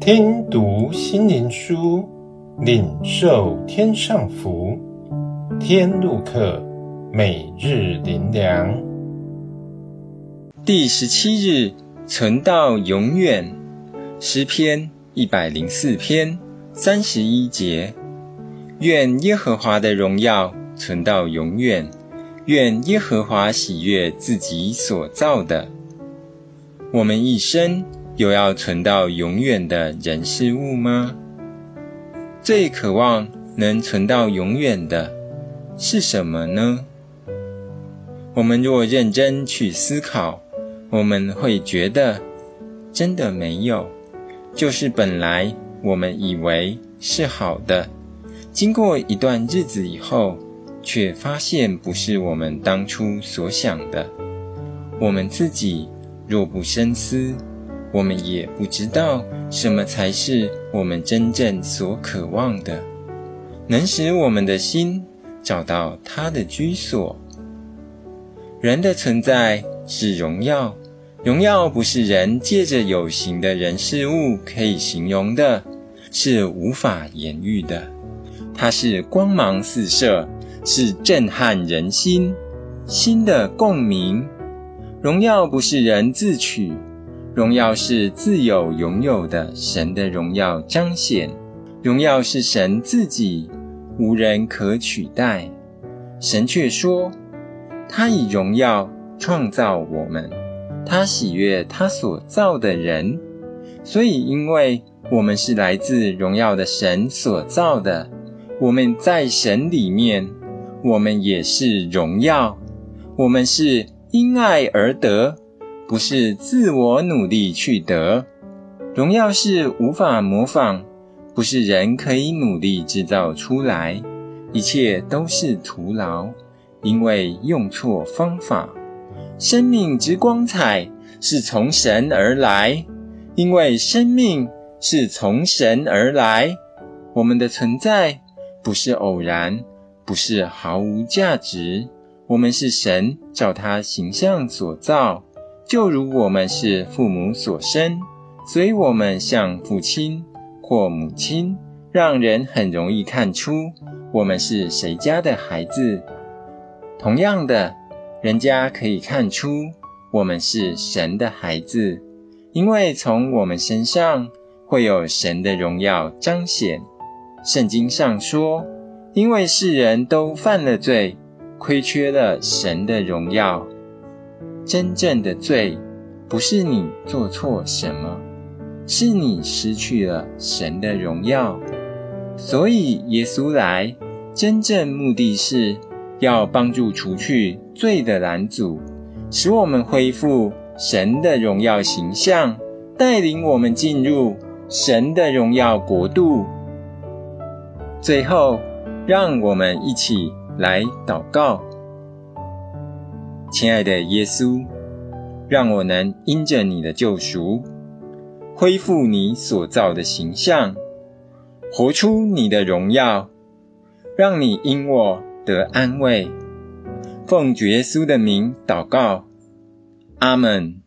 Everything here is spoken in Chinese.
听读心灵书，领受天上福。天路客，每日灵粮，第十七日，存到永远。诗篇一百零四篇三十一节：愿耶和华的荣耀存到永远，愿耶和华喜悦自己所造的。我们一生有要存到永远的人事物吗？最渴望能存到永远的是什么呢？我们若认真去思考，我们会觉得真的没有。就是本来我们以为是好的，经过一段日子以后，却发现不是我们当初所想的。我们自己若不深思，我们也不知道什么才是我们真正所渴望的，能使我们的心找到他的居所。人的存在是荣耀，荣耀不是人借着有形的人事物可以形容的，是无法言喻的。它是光芒四射，是震撼人心，心的共鸣。荣耀不是人自取。荣耀是自有永有的神的荣耀彰显，荣耀是神自己，无人可取代。神却说，他以荣耀创造我们，他喜悦他所造的人。所以，因为我们是来自荣耀的神所造的，我们在神里面，我们也是荣耀，我们是因爱而得。不是自我努力去得，荣耀是无法模仿，不是人可以努力制造出来，一切都是徒劳，因为用错方法。生命之光彩是从神而来，因为生命是从神而来。我们的存在不是偶然，不是毫无价值，我们是神照他形象所造。就如我们是父母所生，所以我们像父亲或母亲，让人很容易看出我们是谁家的孩子。同样的，人家可以看出我们是神的孩子，因为从我们身上会有神的荣耀彰显。圣经上说，因为世人都犯了罪，亏缺了神的荣耀。真正的罪，不是你做错什么，是你失去了神的荣耀。所以耶稣来，真正目的是要帮助除去罪的拦阻，使我们恢复神的荣耀形象，带领我们进入神的荣耀国度。最后，让我们一起来祷告。亲爱的耶稣，让我能因着你的救赎，恢复你所造的形象，活出你的荣耀，让你因我得安慰。奉主耶稣的名祷告，阿门。